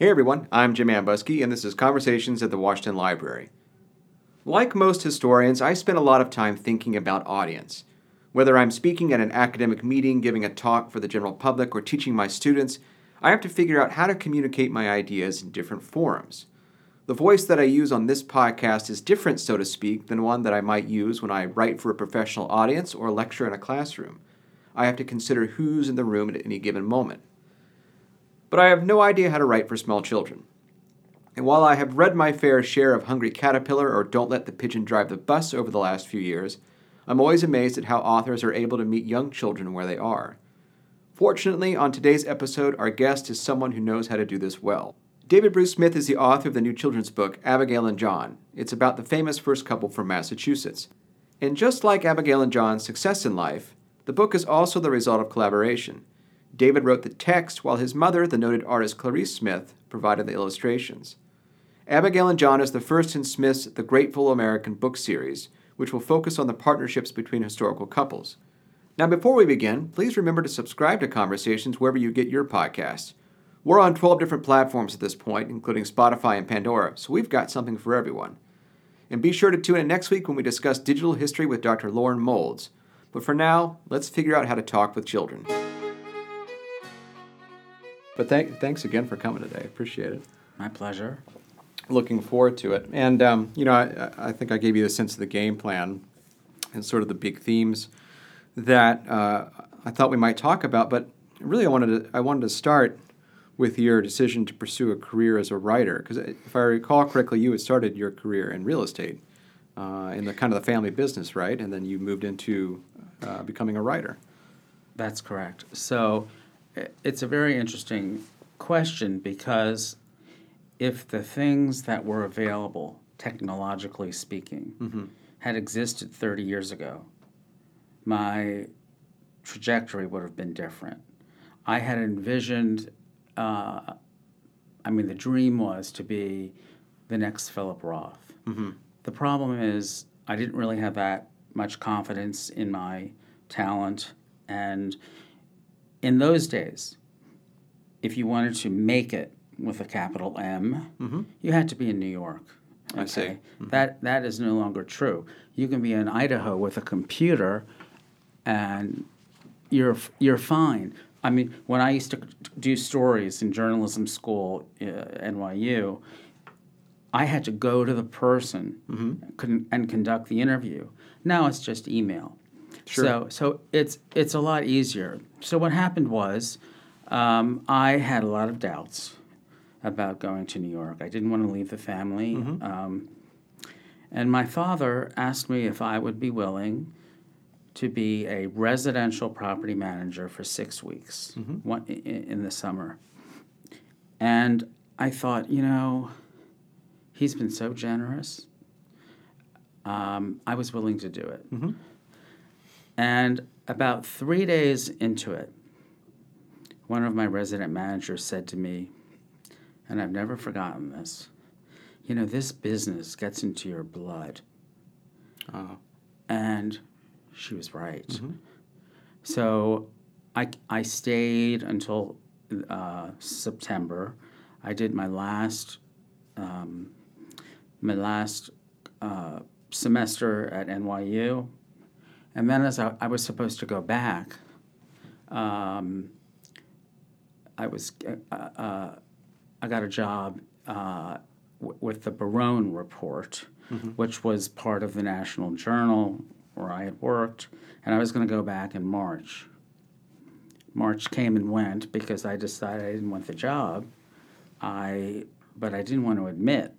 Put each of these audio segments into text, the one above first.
Hey everyone, I'm Jim Ambuske, and this is Conversations at the Washington Library. Like most historians, I spend a lot of time thinking about audience. Whether I'm speaking at an academic meeting, giving a talk for the general public, or teaching my students, I have to figure out how to communicate my ideas in different forums. The voice that I use on this podcast is different, so to speak, than one that I might use when I write for a professional audience or lecture in a classroom. I have to consider who's in the room at any given moment but I have no idea how to write for small children. And while I have read my fair share of Hungry Caterpillar or Don't Let the Pigeon Drive the Bus over the last few years, I'm always amazed at how authors are able to meet young children where they are. Fortunately, on today's episode, our guest is someone who knows how to do this well. David Bruce Smith is the author of the new children's book, Abigail and John. It's about the famous first couple from Massachusetts. And just like Abigail and John's success in life, the book is also the result of collaboration. David wrote the text, while his mother, the noted artist Clarice Smith, provided the illustrations. Abigail and John is the first in Smith's The Grateful American book series, which will focus on the partnerships between historical couples. Now, before we begin, please remember to subscribe to Conversations wherever you get your podcasts. We're on 12 different platforms at this point, including Spotify and Pandora, so we've got something for everyone. And be sure to tune in next week when we discuss digital history with Dr. Lauren Moulds. But for now, let's figure out how to talk with children. But thank, thanks again for coming today. Appreciate it. My pleasure. Looking forward to it. And, um, you know, I, I think I gave you a sense of the game plan and sort of the big themes that uh, I thought we might talk about. But really, I wanted to, I wanted to start with your decision to pursue a career as a writer. Because if I recall correctly, you had started your career in real estate, uh, in the kind of the family business, right? And then you moved into uh, becoming a writer. That's correct. So it's a very interesting question because if the things that were available, technologically speaking, mm-hmm. had existed 30 years ago, my trajectory would have been different. I had envisioned, uh, I mean, the dream was to be the next Philip Roth. Mm-hmm. The problem is, I didn't really have that much confidence in my talent. And in those days, if you wanted to make it with a capital M, mm-hmm. you had to be in New York. Okay? I see. Mm-hmm. That that is no longer true. You can be in Idaho with a computer, and you're you're fine. I mean, when I used to do stories in journalism school at uh, NYU, I had to go to the person mm-hmm. and conduct the interview. Now it's just email. Sure. So so it's it's a lot easier. So what happened was, um, I had a lot of doubts about going to New York. I didn't want to leave the family. Mm-hmm. Um, and my father asked me if I would be willing to be a residential property manager for six weeks mm-hmm. one, in, in the summer. And I thought, you know, he's been so generous. Um, I was willing to do it. Mm-hmm. And about three days into it, one of my resident managers said to me, and I've never forgotten this, you know, this business gets into your blood. Uh, and she was right. Mm-hmm. So I, I stayed until uh, September. I did my last um, my last uh, semester at NYU. And then as I, I was supposed to go back, um, I was uh, uh, I got a job uh, w- with the Barone Report, mm-hmm. which was part of the National Journal where I had worked, and I was going to go back in March. March came and went because I decided I didn't want the job. I but I didn't want to admit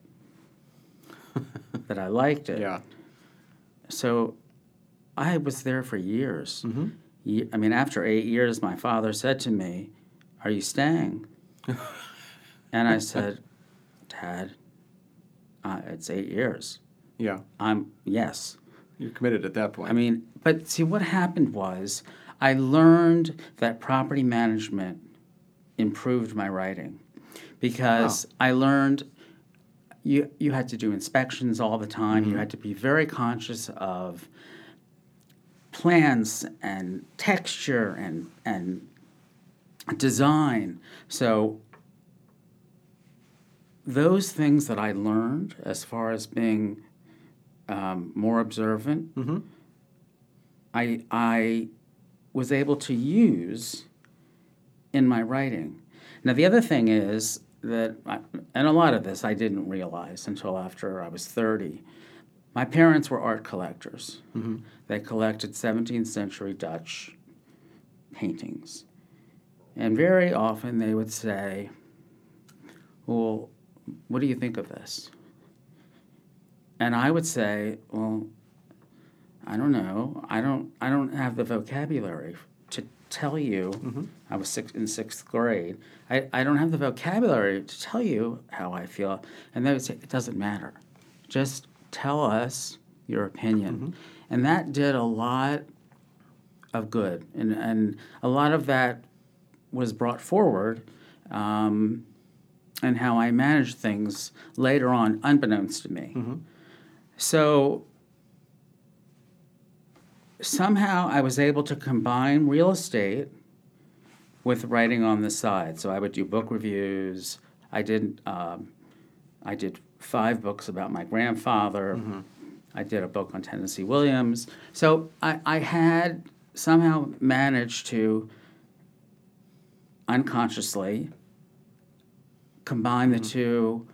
that I liked it. Yeah. So I was there for years. Mm-hmm. I mean, after eight years, my father said to me, Are you staying? and I said, Dad, uh, it's eight years. Yeah. I'm, yes. You're committed at that point. I mean, but see, what happened was I learned that property management improved my writing because wow. I learned you, you had to do inspections all the time. Mm-hmm. You had to be very conscious of plans and texture and and design. So those things that I learned as far as being um, more observant, Mm-hmm. I, I was able to use in my writing. Now, the other thing is that, I, and a lot of this I didn't realize until after I was 30. My parents were art collectors. They collected 17th century Dutch paintings. And very often they would say, Well, what do you think of this? And I would say, Well, I don't know. I don't. I don't have the vocabulary to tell you. Mm-hmm. I was six, in sixth grade. I, I don't have the vocabulary to tell you how I feel. And they would say, it doesn't matter. Just tell us your opinion. Mm-hmm. And that did a lot of good, and and a lot of that was brought forward. Um, and how I managed things later on, unbeknownst to me. So somehow I was able to combine real estate with writing on the side. So I would do book reviews. I did um, I did five books about my grandfather. I did a book on Tennessee Williams. So I, I had somehow managed to unconsciously combine the two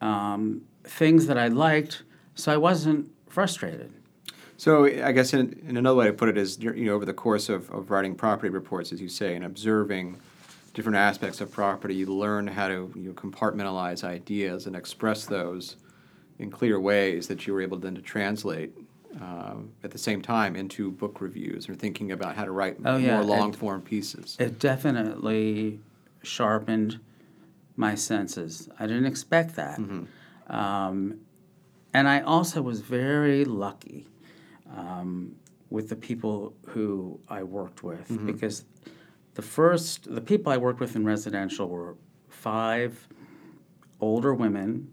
um, things that I liked, so I wasn't frustrated. So I guess in, in another way to put it is, you know, over the course of, of writing property reports, as you say, and observing different aspects of property, you learn how to you know, compartmentalize ideas and express those in clear ways that you were able then to translate um, at the same time into book reviews or thinking about how to write Oh, yeah, more and- long form pieces. It definitely sharpened my senses. I didn't expect that. Um, and I also was very lucky um, with the people who I worked with because the first, the people I worked with in residential were five older women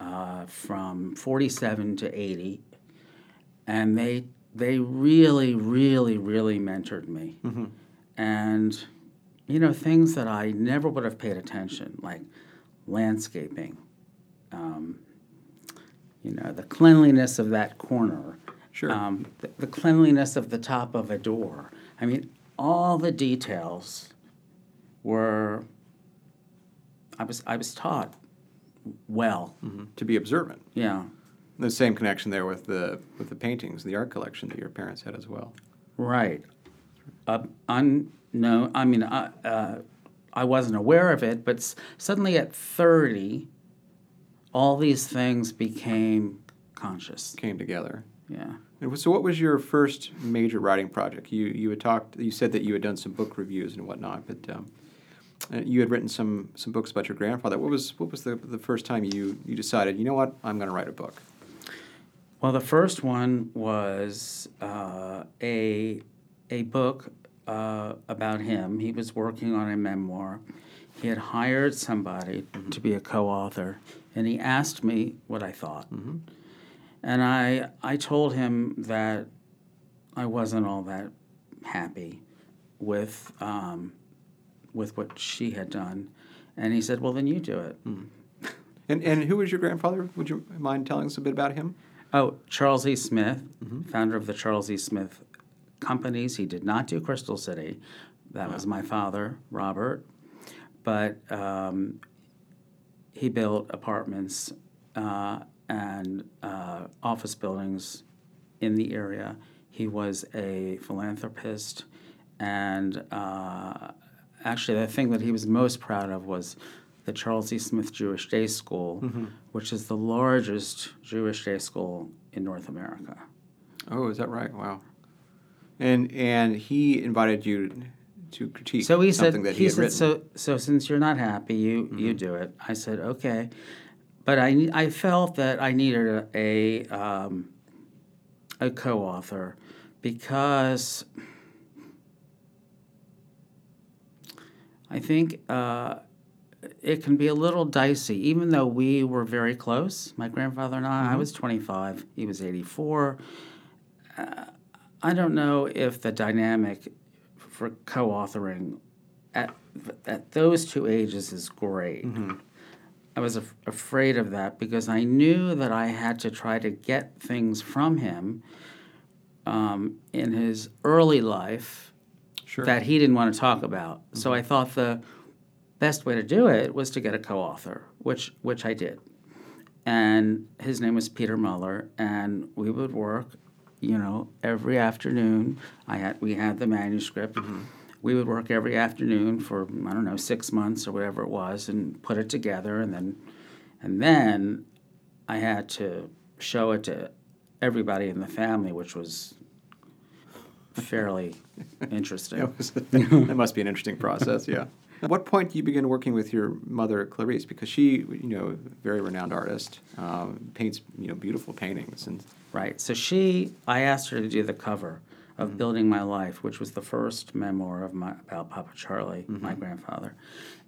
uh, from 47 to 80 and they they really really really mentored me. And you know things that i never would have paid attention like landscaping um, you know the cleanliness of that corner Sure. um, the, the cleanliness of the top of a door. I mean all the details were i was i was taught well Mhm. To be observant. yeah The same connection there with the with the paintings, the art collection that your parents had as well. Right. Uh, unknown. I mean, uh, uh, I wasn't aware of it, but s- suddenly at 30, all these things became conscious. Came together. Yeah. And So, what was your first major writing project? You you had talked. You said that you had done some book reviews and whatnot, but um, you had written some some books about your grandfather. What was what was the the first time you you decided? You know what? I'm going to write a book. Well, the first one was uh, a a book uh, about him. He was working on a memoir. He had hired somebody to be a co-author, and he asked me what I thought. And I I told him that I wasn't all that happy with um, with what she had done, and he said, "Well, then you do it." And and who was your grandfather? Would you mind telling us a bit about him? Oh, Charles E. Smith, founder of the Charles E. Smith companies. He did not do Crystal City. That was my father, Robert. But um, he built apartments uh, and uh, office buildings in the area. He was a philanthropist. And uh, actually, the thing that he was most proud of was the Charles E. Smith Jewish Day School, which is the largest Jewish day school in North America. Oh, is that right? Wow. And and he invited you to critique So he something said, that he, he had said, written. so so since you're not happy, you you do it. I said, okay, but I I felt that I needed a a, um, a co-author because I think uh, it can be a little dicey, even though we were very close. My grandfather and I. I was 25. He was 84. Uh, I don't know if the dynamic for co-authoring at at those two ages is great. I was af- afraid of that because I knew that I had to try to get things from him um, in his early life Sure. that he didn't want to talk about. So mm-hmm. I thought the best way to do it was to get a co-author, which which I did. And his name was Peter Muller, and we would work, you know, every afternoon. I had we had the manuscript. Mm-hmm. We would work every afternoon for I don't know six months or whatever it was, and put it together, and then and then I had to show it to everybody in the family, which was fairly interesting. That, was- that must be an interesting process, yeah. At what point do you begin working with your mother, Clarice? Because she, you know, very renowned artist, um, paints, you know, beautiful paintings. And Right. So she, I asked her to do the cover of Building My Life, which was the first memoir of my about Papa Charlie, my grandfather,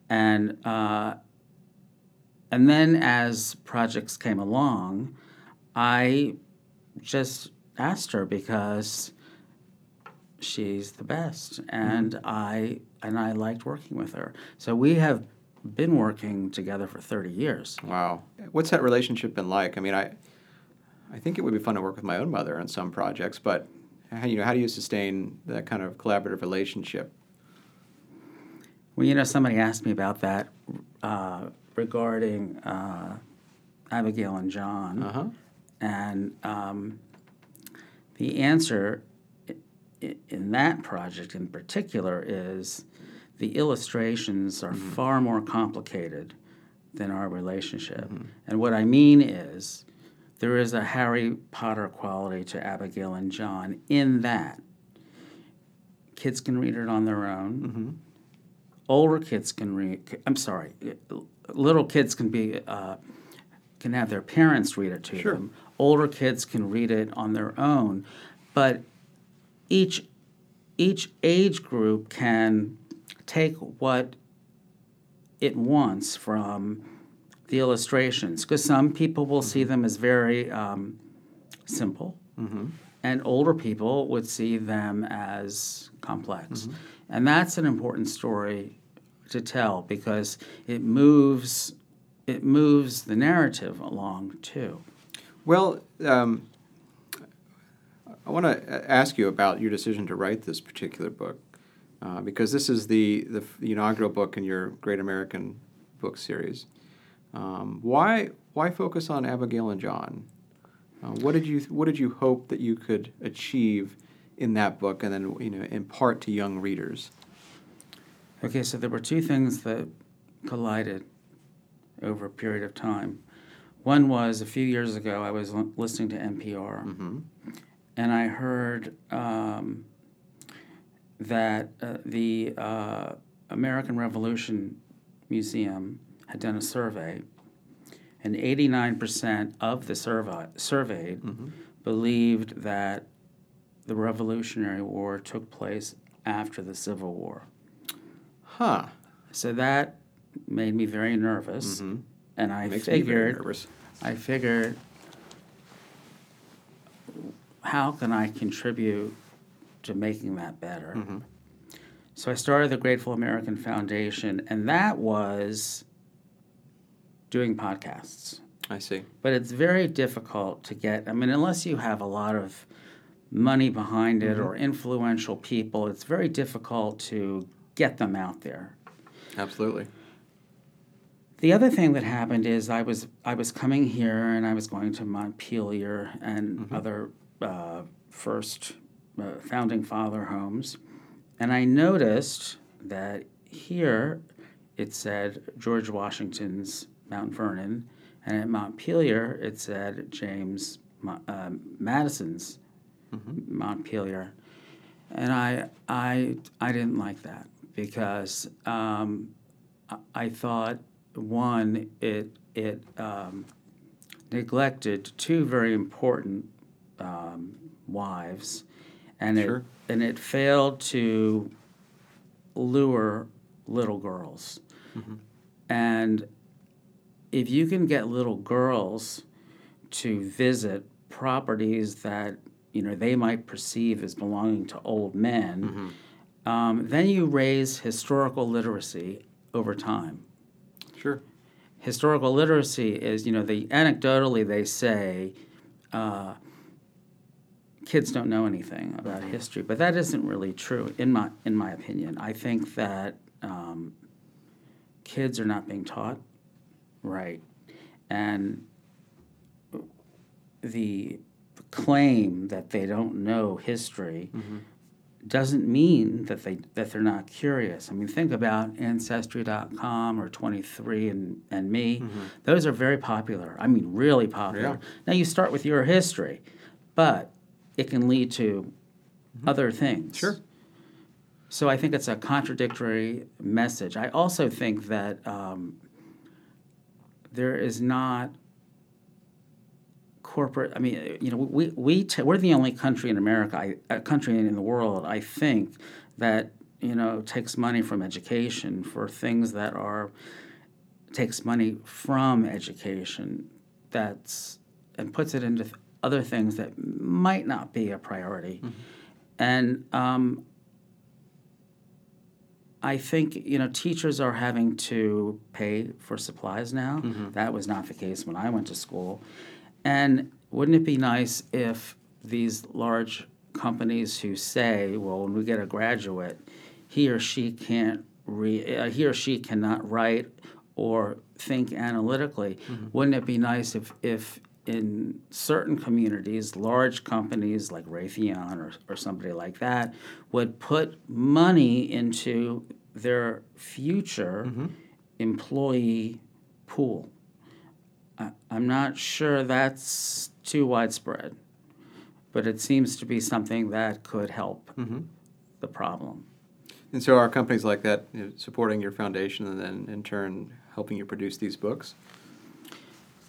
and uh, and then as projects came along, I just asked her because she's the best, and I and I liked working with her. So we have been working together for thirty years. wow, what's that relationship been like? I mean, I, I think it would be fun to work with my own mother on some projects, but how, you know, how do you sustain that kind of collaborative relationship? Well, you know, somebody asked me about that uh, regarding uh, Abigail and John, Uh huh. and um, the answer in that project in particular is the illustrations are mm-hmm. far more complicated than our relationship. Mm-hmm. And what I mean is, there is a Harry Potter quality to Abigail and John in that kids can read it on their own. Mm-hmm. Older kids can read i'm sorry little kids can be uh, can have their parents read it to Sure. them. Older kids can read it on their own. But each each age group can take what it wants from the illustrations because some people will see them as very um, simple and older people would see them as complex. And that's an important story to tell because it moves it moves the narrative along too. Well, um, I want to ask you about your decision to write this particular book, uh, because this is the, the f- inaugural book in your Great American Book Series. Um, why why focus on Abigail and John? Uh, what did you what did you hope that you could achieve in that book, and then you know impart to young readers? Okay, so there were two things that collided over a period of time. One was a few years ago, I was l- listening to NPR, Mm-hmm. And I heard um, that uh, the uh, American Revolution Museum had done a survey, and 89% of the survey, surveyed believed that the Revolutionary War took place after the Civil War. Huh. So that made me very nervous, and I Makes me very figured nervous. I figured, how can I contribute to making that better? Mm-hmm. So I started the Grateful American Foundation, and that was doing podcasts. I see. But it's very difficult to get, I mean, unless you have a lot of money behind it mm-hmm. or influential people, it's very difficult to get them out there. Absolutely. The other thing that happened is I was I was coming here and I was going to Montpelier and mm-hmm. other uh, first uh, founding father homes, and I noticed that here it said George Washington's Mount Vernon, and at Montpelier it said James uh, Madison's Montpelier, and I I I didn't like that because um, I- I thought one it it um, neglected two very important um, wives, and Sure. it and it failed to lure little girls, and if you can get little girls to visit properties that you know they might perceive as belonging to old men, um, then you raise historical literacy over time. Sure. historical literacy is, you know, the anecdotally they say uh, kids don't know anything about history, but that isn't really true in my in my opinion. I think that um, kids are not being taught right, and the claim that they don't know history doesn't mean that they that they're not curious. I mean, think about ancestry.com or 23 and and me. Those are very popular. I mean, really popular. Yeah. Now you start with your history, but it can lead to other things. Sure. So I think it's a contradictory message. I also think that um, there is not corporate. I mean, you know, we we t- we're the only country in America, I, a country in the world, I think, that you know takes money from education for things that are takes money from education that's and puts it into other things that might not be a priority. And um, I think you know teachers are having to pay for supplies now. That was not the case when I went to school. And wouldn't it be nice if these large companies who say, well, when we get a graduate, he or she can't re- uh, he or she cannot write or think analytically. Wouldn't it be nice if if in certain communities, large companies like Raytheon or, or somebody like that would put money into their future mm-hmm. employee pool. I, I'm not sure that's too widespread, but it seems to be something that could help mm-hmm. the problem. And so are companies like that you know, supporting your foundation and then in turn helping you produce these books?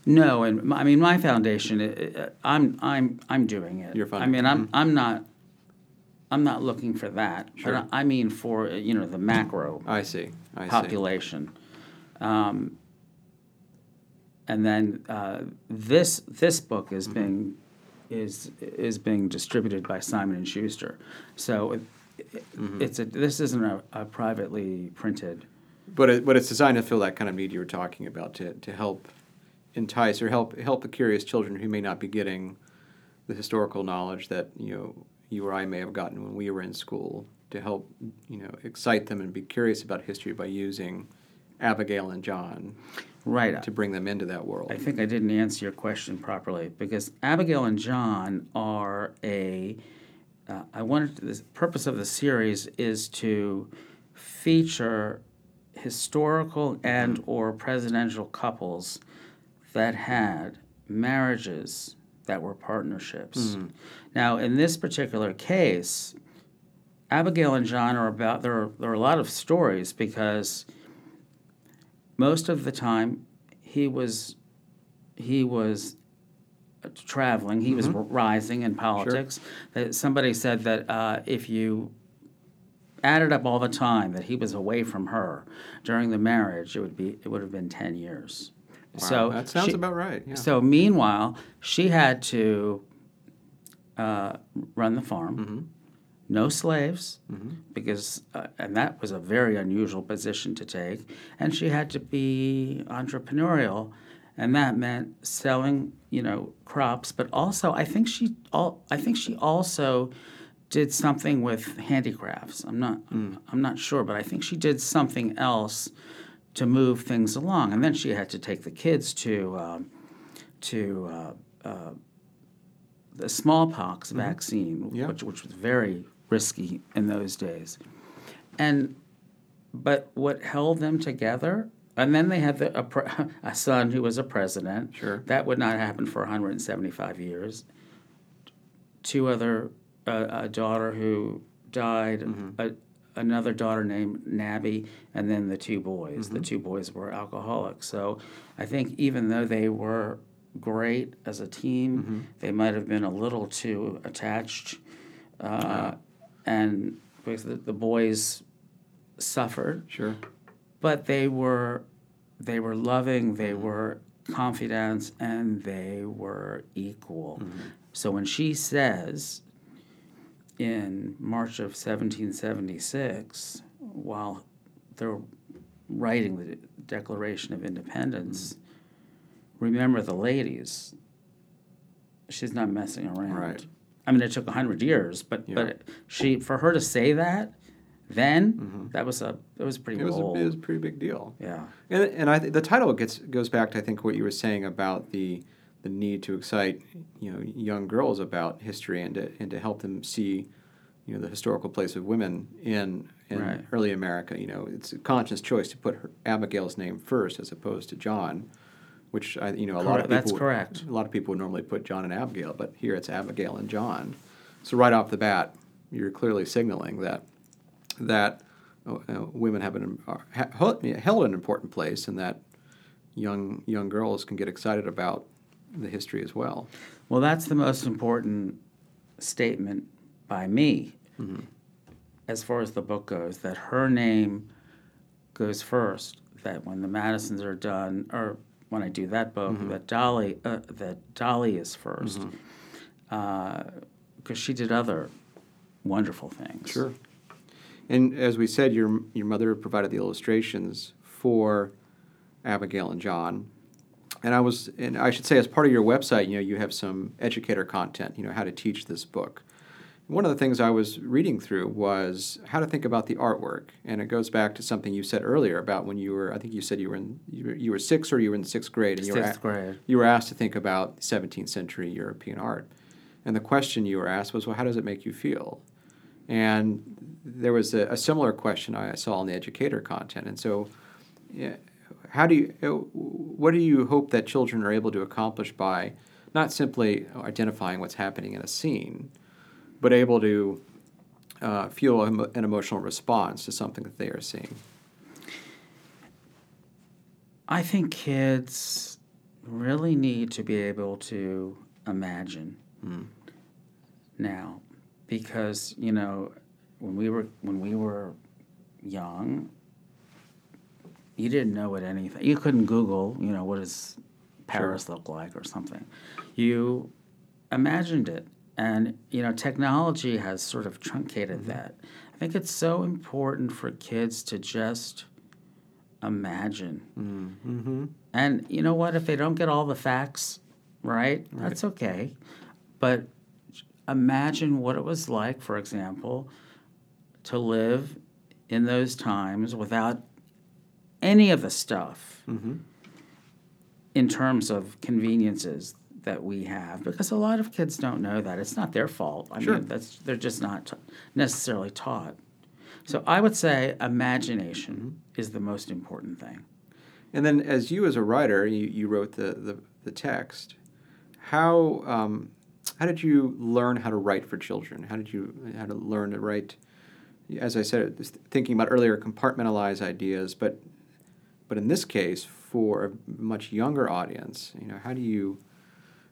No, and my, I mean my foundation. i i I'm I'm I'm doing it. You're fine. I mean. I'm I'm not. I'm not looking for that. Sure. But I mean for you know the macro I see. I see. population. Um, and then uh, this this book is Mm-hmm. being is is being distributed by Simon and Schuster. So it, Mm-hmm. it's a this isn't a, a privately printed. But it, but it's designed to fill that kind of need you were talking about to, to help entice or help help the curious children who may not be getting the historical knowledge that you know you or I may have gotten when we were in school to help you know excite them and be curious about history by using Abigail and John Right. to bring them into that world. I think I didn't answer your question properly because Abigail and John are a. Uh, I wanted to, the purpose of the series is to feature historical and or presidential couples that had marriages that were partnerships. Now, in this particular case, Abigail and John are about there. Are, there are a lot of stories because most of the time he was he was uh, traveling he was rising in politics that somebody said that uh, if you added up all the time that he was away from her during the marriage it would be it would have been 10 years Wow, so that sounds she- about right. Yeah. so meanwhile she had to uh, run the farm Mm-hmm. no slaves because uh, and that was a very unusual position to take and she had to be entrepreneurial and that meant selling you know crops but also i think she all i think she also did something with handicrafts i'm not i'm not sure but i think she did something else to move things along and then she had to take the kids to um, to uh, uh, the smallpox vaccine, Yeah. which, which was very risky in those days. And but what held them together, and then they had the, a, pre- a son who was a president. Sure. That would not happen for 175 years. Two other, uh, a daughter who died, a, another daughter named Nabby, and then the two boys. The mm-hmm. two boys were alcoholics. So I think even though they were great as a team, mm-hmm. they might have been a little too attached. Uh, and because the, the boys suffered, sure. but they were they were loving, they mm-hmm. were confidants, and they were equal. So when she says in March of 1776, while they're writing the, Declaration of Independence, remember the ladies. She's not messing around. Right. I mean, it took hundred years, but Yeah. but she for her to say that, then that was a it was pretty Mm-hmm. It was, a, it was a pretty big deal. yeah. And, and I th- the title gets goes back to I think what you were saying about the the need to excite you know young girls about history and to and to help them see you know the historical place of women in in Right. early America. You know, it's a conscious choice to put her, Abigail's name first as opposed to John, which I you know a lot of people That's would- correct. A lot of people would normally put John and Abigail, but here it's Abigail and John. So right off the bat, you're clearly signaling that that uh, uh, women have an, are, ha, held held an important place, and that young young girls can get excited about the history as well. Well, that's the most important statement by me, mm-hmm. as far as the book goes. That her name goes first. That when the Madisons are done, or when I do that book, mm-hmm. that Dolley, uh, that Dolley is 1st because mm-hmm. uh, she did other wonderful things. Sure. And as we said, your your mother provided the illustrations for Abigail and John. And I was, and I should say, as part of your website, you know, you have some educator content. You know, how to teach this book. One of the things I was reading through was how to think about the artwork, and it goes back to something you said earlier about when you were. I think you said you were in you were, you were six or you were in sixth grade, and you were a- grade. you were asked to think about 17th century European art. And the question you were asked was, well, how does it make you feel? And there was a, a similar question I saw in the educator content. And so, yeah, how do you, uh, what do you hope that children are able to accomplish by not simply identifying what's happening in a scene, but able to uh, feel an emotional response to something that they are seeing? I think kids really need to be able to imagine now because you know when we were when we were young you didn't know what anything you couldn't google you know what does paris look like or something. You imagined it. And you know technology has sort of truncated that. I think it's so important for kids to just imagine. Mm-hmm. and you know what? If they don't get all the facts right, that's okay. But imagine what it was like, for example, to live in those times without any of the stuff Mm-hmm. in terms of conveniences that we have because a lot of kids don't know that it's not their fault i Sure. mean that's they're just not t- necessarily taught so i would say imagination is the most important thing And then, as you as a writer, you, you wrote the, the, the text. How um, how did you learn how to write for children? How did you how to learn to write? As I said, thinking about earlier, compartmentalize ideas, but but in this case, for a much younger audience, you know, how do you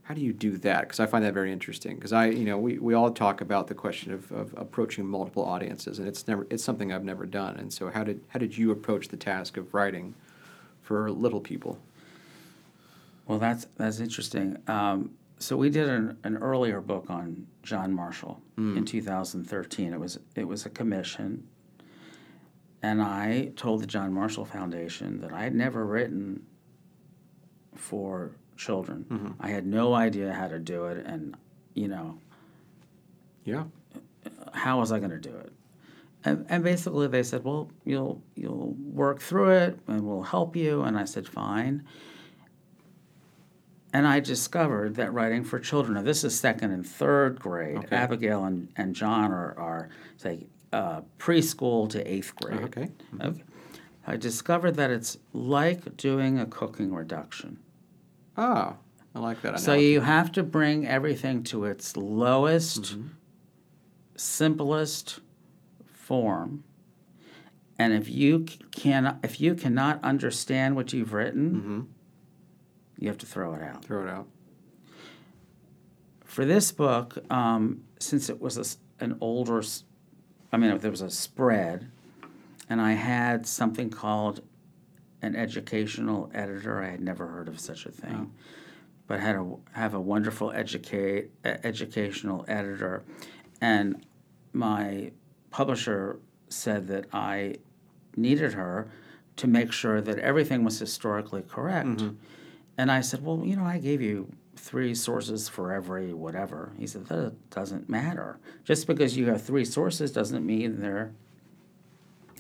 how do you do that? Because I find that very interesting. Because I, you know, we, we all talk about the question of, of approaching multiple audiences, and it's never it's something I've never done. And so, how did how did you approach the task of writing for little people? well that's that's interesting um, so we did an, an earlier book on john marshall in 2013 it was it was a commission and i told the john marshall foundation that i had never written for children mm-hmm. i had no idea how to do it and you know Yeah. how was I going to do it? And, and basically, they said, "Well, you'll you'll work through it, and we'll help you." And I said, "Fine." And I discovered that writing for children, now this is second and third grade. Okay. Abigail and, and John are, are say, uh, preschool to eighth grade. Okay. Okay. I discovered that it's like doing a cooking reduction. Ah, I like that. So you have to bring everything to its lowest, simplest form. And if you can, if you cannot understand what you've written, you have to throw it out. throw it out. For this book, um, since it was a an older, I mean, there was a spread, and I had something called an educational editor. I had never heard of such a thing, oh. but had a have a wonderful educate educational editor, and my publisher said that I needed her to make sure that everything was historically correct. Mm-hmm. And I said, Well, you know, I gave you three sources for every whatever. He said, That doesn't matter. Just because you have three sources doesn't mean they're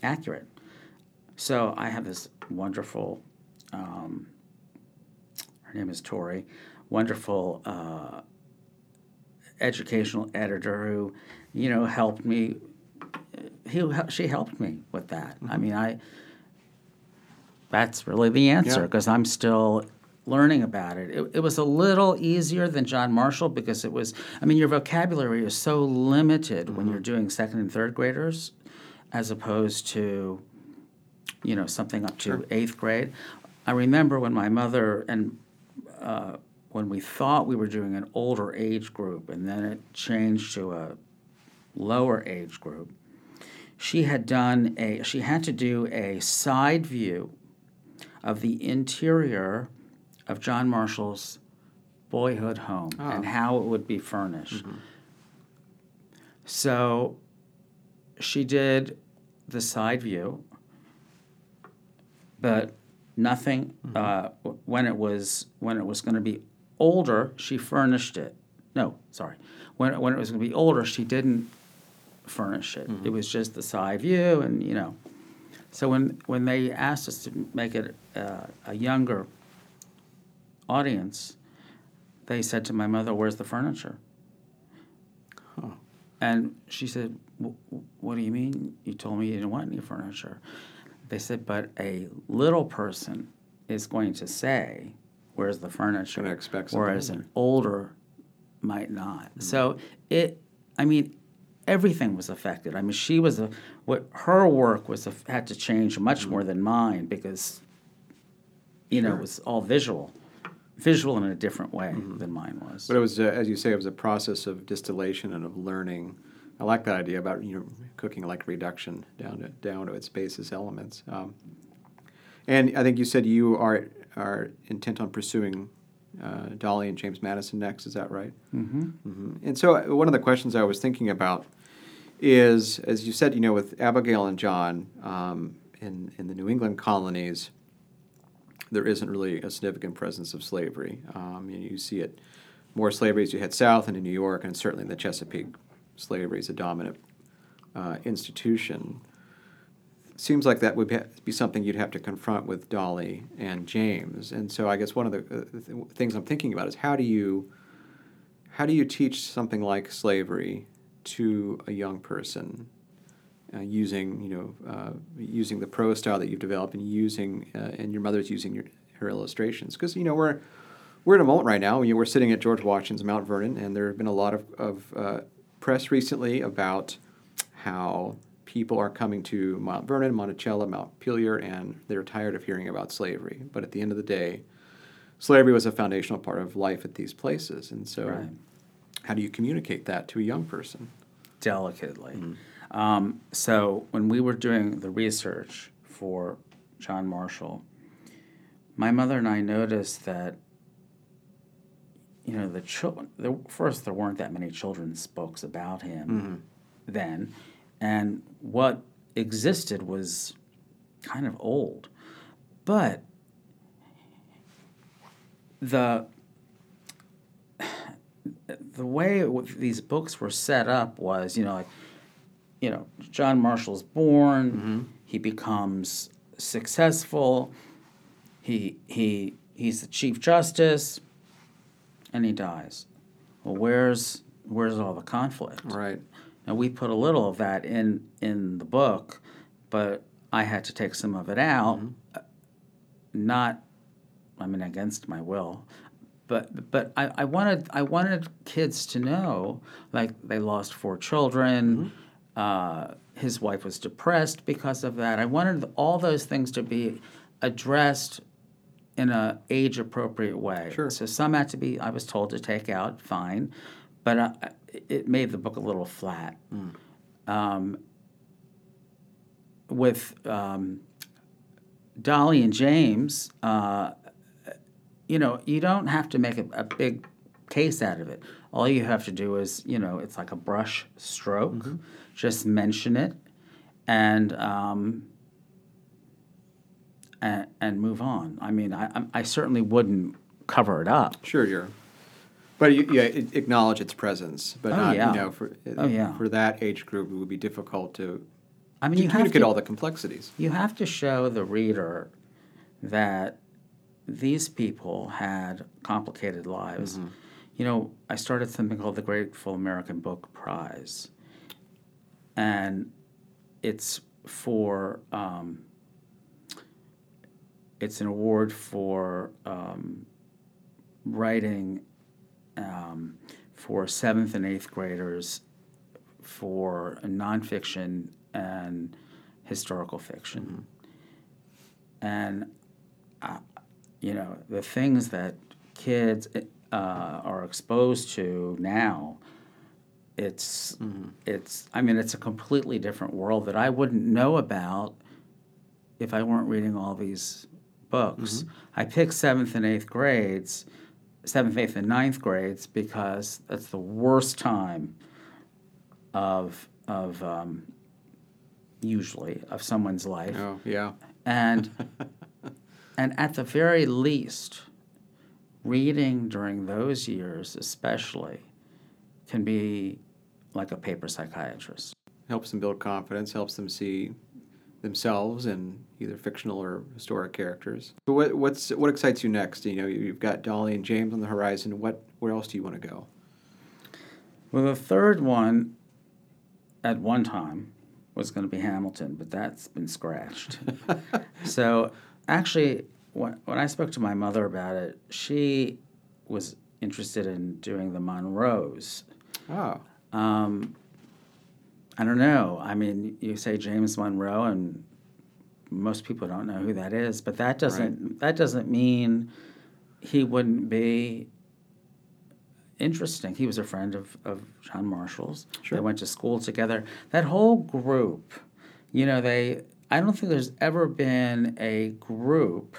accurate. So I have this wonderful, um, her name is Tori, wonderful uh, educational editor who, you know, helped me. He, she helped me with that. I mean, I. That's really the answer Yeah. because I'm still learning about it. it. It was a little easier than John Marshall because it was. I mean, your vocabulary is so limited when you're doing second and third graders, as opposed to, you know, something up to eighth grade. I remember when my mother and uh, when we thought we were doing an older age group, and then it changed to a lower age group. She had done a. She had to do a side view of the interior of John Marshall's boyhood home and how it would be furnished. So she did the side view, but nothing. Uh, when it was when it was going to be older, she furnished it. No, sorry. When when it was going to be older, she didn't furnish it. It was just the side view, and you know. So when when they asked us to make it uh, a younger audience, they said to my mother, "Where's the furniture?" And she said, "Wh- wh- "What do you mean? You told me you didn't want any furniture." They said, "But a little person is going to say, where's the furniture?" Whereas an older might not. So it, I mean, everything was affected. I mean, she was a what her work was a, had to change much more than mine because, you know, it was all visual, visual in a different way than mine was. But it was, uh, as you say, it was a process of distillation and of learning. I like that idea about you know cooking like reduction down to down to its basis elements. Um, and I think you said you are are intent on pursuing uh, Dolley and James Madison next. Is that right? Mm-hmm. hmm And so uh, one of the questions I was thinking about is, as you said, you know, with Abigail and John um, in in the New England colonies, there isn't really a significant presence of slavery. Um, you, you see it more slavery as you head south into New York, and certainly in the Chesapeake, slavery is a dominant uh, institution. Seems like that would be- be something you'd have to confront with Dolley and James. And so I guess one of the uh, th- things I'm thinking about is how do you how do you teach something like slavery to a young person uh, using you know uh, using the prose style that you've developed and using uh, and your mother's using your, her illustrations because you know we're we're in a moment right now. You know, we're sitting at George Washington's Mount Vernon, and there have been a lot of, of uh, press recently about how people are coming to Mount Vernon, Monticello, Montpelier, and they're tired of hearing about slavery. But at the end of the day, slavery was a foundational part of life at these places, and so Right. how do you communicate that to a young person? delicately. Um, so when we were doing the research for John Marshall, my mother and I noticed that you know the children. There, first, there weren't that many children's books about him then, and what existed was kind of old, but the the way w- these books were set up was, you know, like, you know, John Marshall's born, he becomes successful, he he he's the chief justice, and he dies. Well, where's where's all the conflict? Right. And we put a little of that in in the book, but I had to take some of it out. uh, Not, I mean, against my will, but but I, I wanted I wanted kids to know, like they lost four children. Uh, his wife was depressed because of that. I wanted all those things to be addressed in a age appropriate way. Sure. So some had to be I was told to take out, fine, but uh, it made the book a little flat. Um, with um, Dolley and James, uh, you know, you don't have to make a, a big case out of it. All you have to do is, you know, it's like a brush stroke. Just mention it, and um, and, and move on. I mean, I, I'm- certainly wouldn't cover it up. Sure, you're. But you, yeah, acknowledge its presence, but Oh, not yeah. you know for Oh, yeah. for that age group it would be difficult to, I mean, to you have communicate to, all the complexities. you have to show the reader that these people had complicated lives. Mm-hmm. You know, I started something called the Grateful American Book Prize, and it's for um, it's an award for um, writing um, for seventh and eighth graders for nonfiction and historical fiction. And, uh, you know, the things that kids uh, are exposed to now, it's, it's, I mean, it's a completely different world that I wouldn't know about if I weren't reading all these books. I picked seventh and eighth grades, seventh, eighth, and ninth grades because that's the worst time of of um, usually of someone's life, Oh yeah, and and at the very least, reading during those years, especially, can be like a paper psychiatrist. helps them build confidence, helps them see themselves in either fictional or historic characters. So what what's what excites you next? You know, you- you've got Dolley and James on the horizon. What where else do you want to go? Well, the third one, at one time, was going to be Hamilton, but that's been scratched. so, actually, when, when I spoke to my mother about it, she was interested in doing the Monroes. Oh, Um, I don't know. I mean, you say James Monroe, and most people don't know who that is, but that doesn't that doesn't mean he wouldn't be interesting. He was a friend of, of John Marshall's. Sure. They went to school together. That whole group, you know, they I don't think there's ever been a group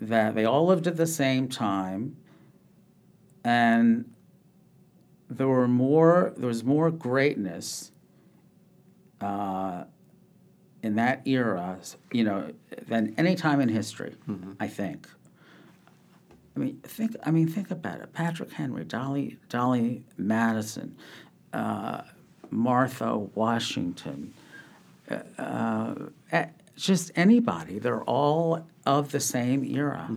that they all lived at the same time and there were more there was more greatness uh, in that era you know than any time in history i think. I mean think i mean think about it. Patrick henry dolley dolley madison uh, martha washington uh, eh, just anybody. They're all of the same era.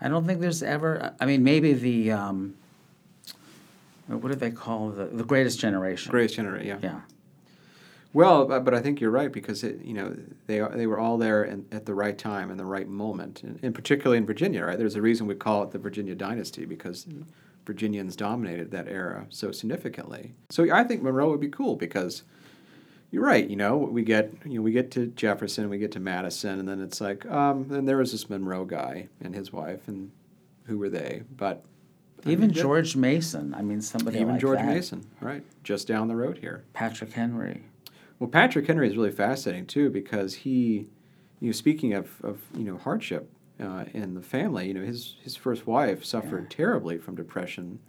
I don't think there's ever i mean maybe the um, Uh, what do they call the the greatest generation greatest generation. Yeah. yeah Well, but, but I think you're right because it, you know they are, they were all there in, at the right time and the right moment, and, and particularly in Virginia. Right, there's a reason we call it the Virginia Dynasty because mm-hmm. Virginians dominated that era so significantly. So I think Monroe would be cool because you're right. You know, we get you know we get to Jefferson, we get to Madison, and then it's like, um, then there was this Monroe guy and his wife, and who were they? But even george mason i mean somebody even like George that. Mason, right, just down the road here. patrick henry Well, Patrick Henry is really fascinating too because he, you know, speaking of, of you know hardship uh, in the family, you know, his his first wife suffered terribly from depression,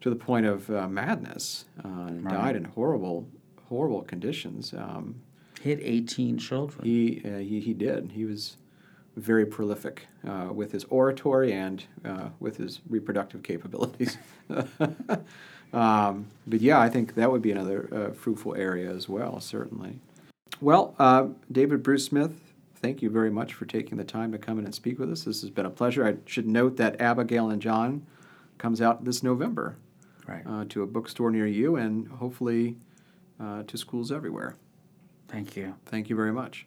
to the point of uh, madness, uh, and Right. died in horrible horrible conditions. Um, he had 18 children he, uh, he he did. He was very prolific uh, with his oratory and uh, with his reproductive capabilities. um, but yeah, I think that would be another uh, fruitful area as well, certainly. Well, uh, David Bruce Smith, thank you very much for taking the time to come in and speak with us. This has been a pleasure. I should note that Abigail and John comes out this November right uh, to a bookstore near you and hopefully uh, to schools everywhere. thank you Thank you very much.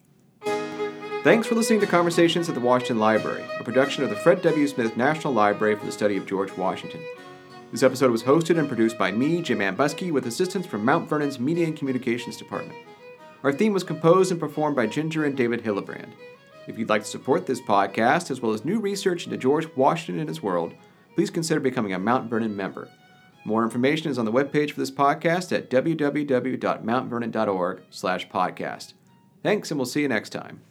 Thanks for listening to Conversations at the Washington Library, a production of the Fred W. Smith National Library for the Study of George Washington. This episode was hosted and produced by me, Jim Ambuske, with assistance from Mount Vernon's Media and Communications Department. Our theme was composed and performed by Ginger and David Hildebrand. If you'd like to support this podcast, as well as new research into George Washington and his world, please consider becoming a Mount Vernon member. More information is on the webpage for this podcast at www.mountvernon.org slash podcast. Thanks, and we'll see you next time.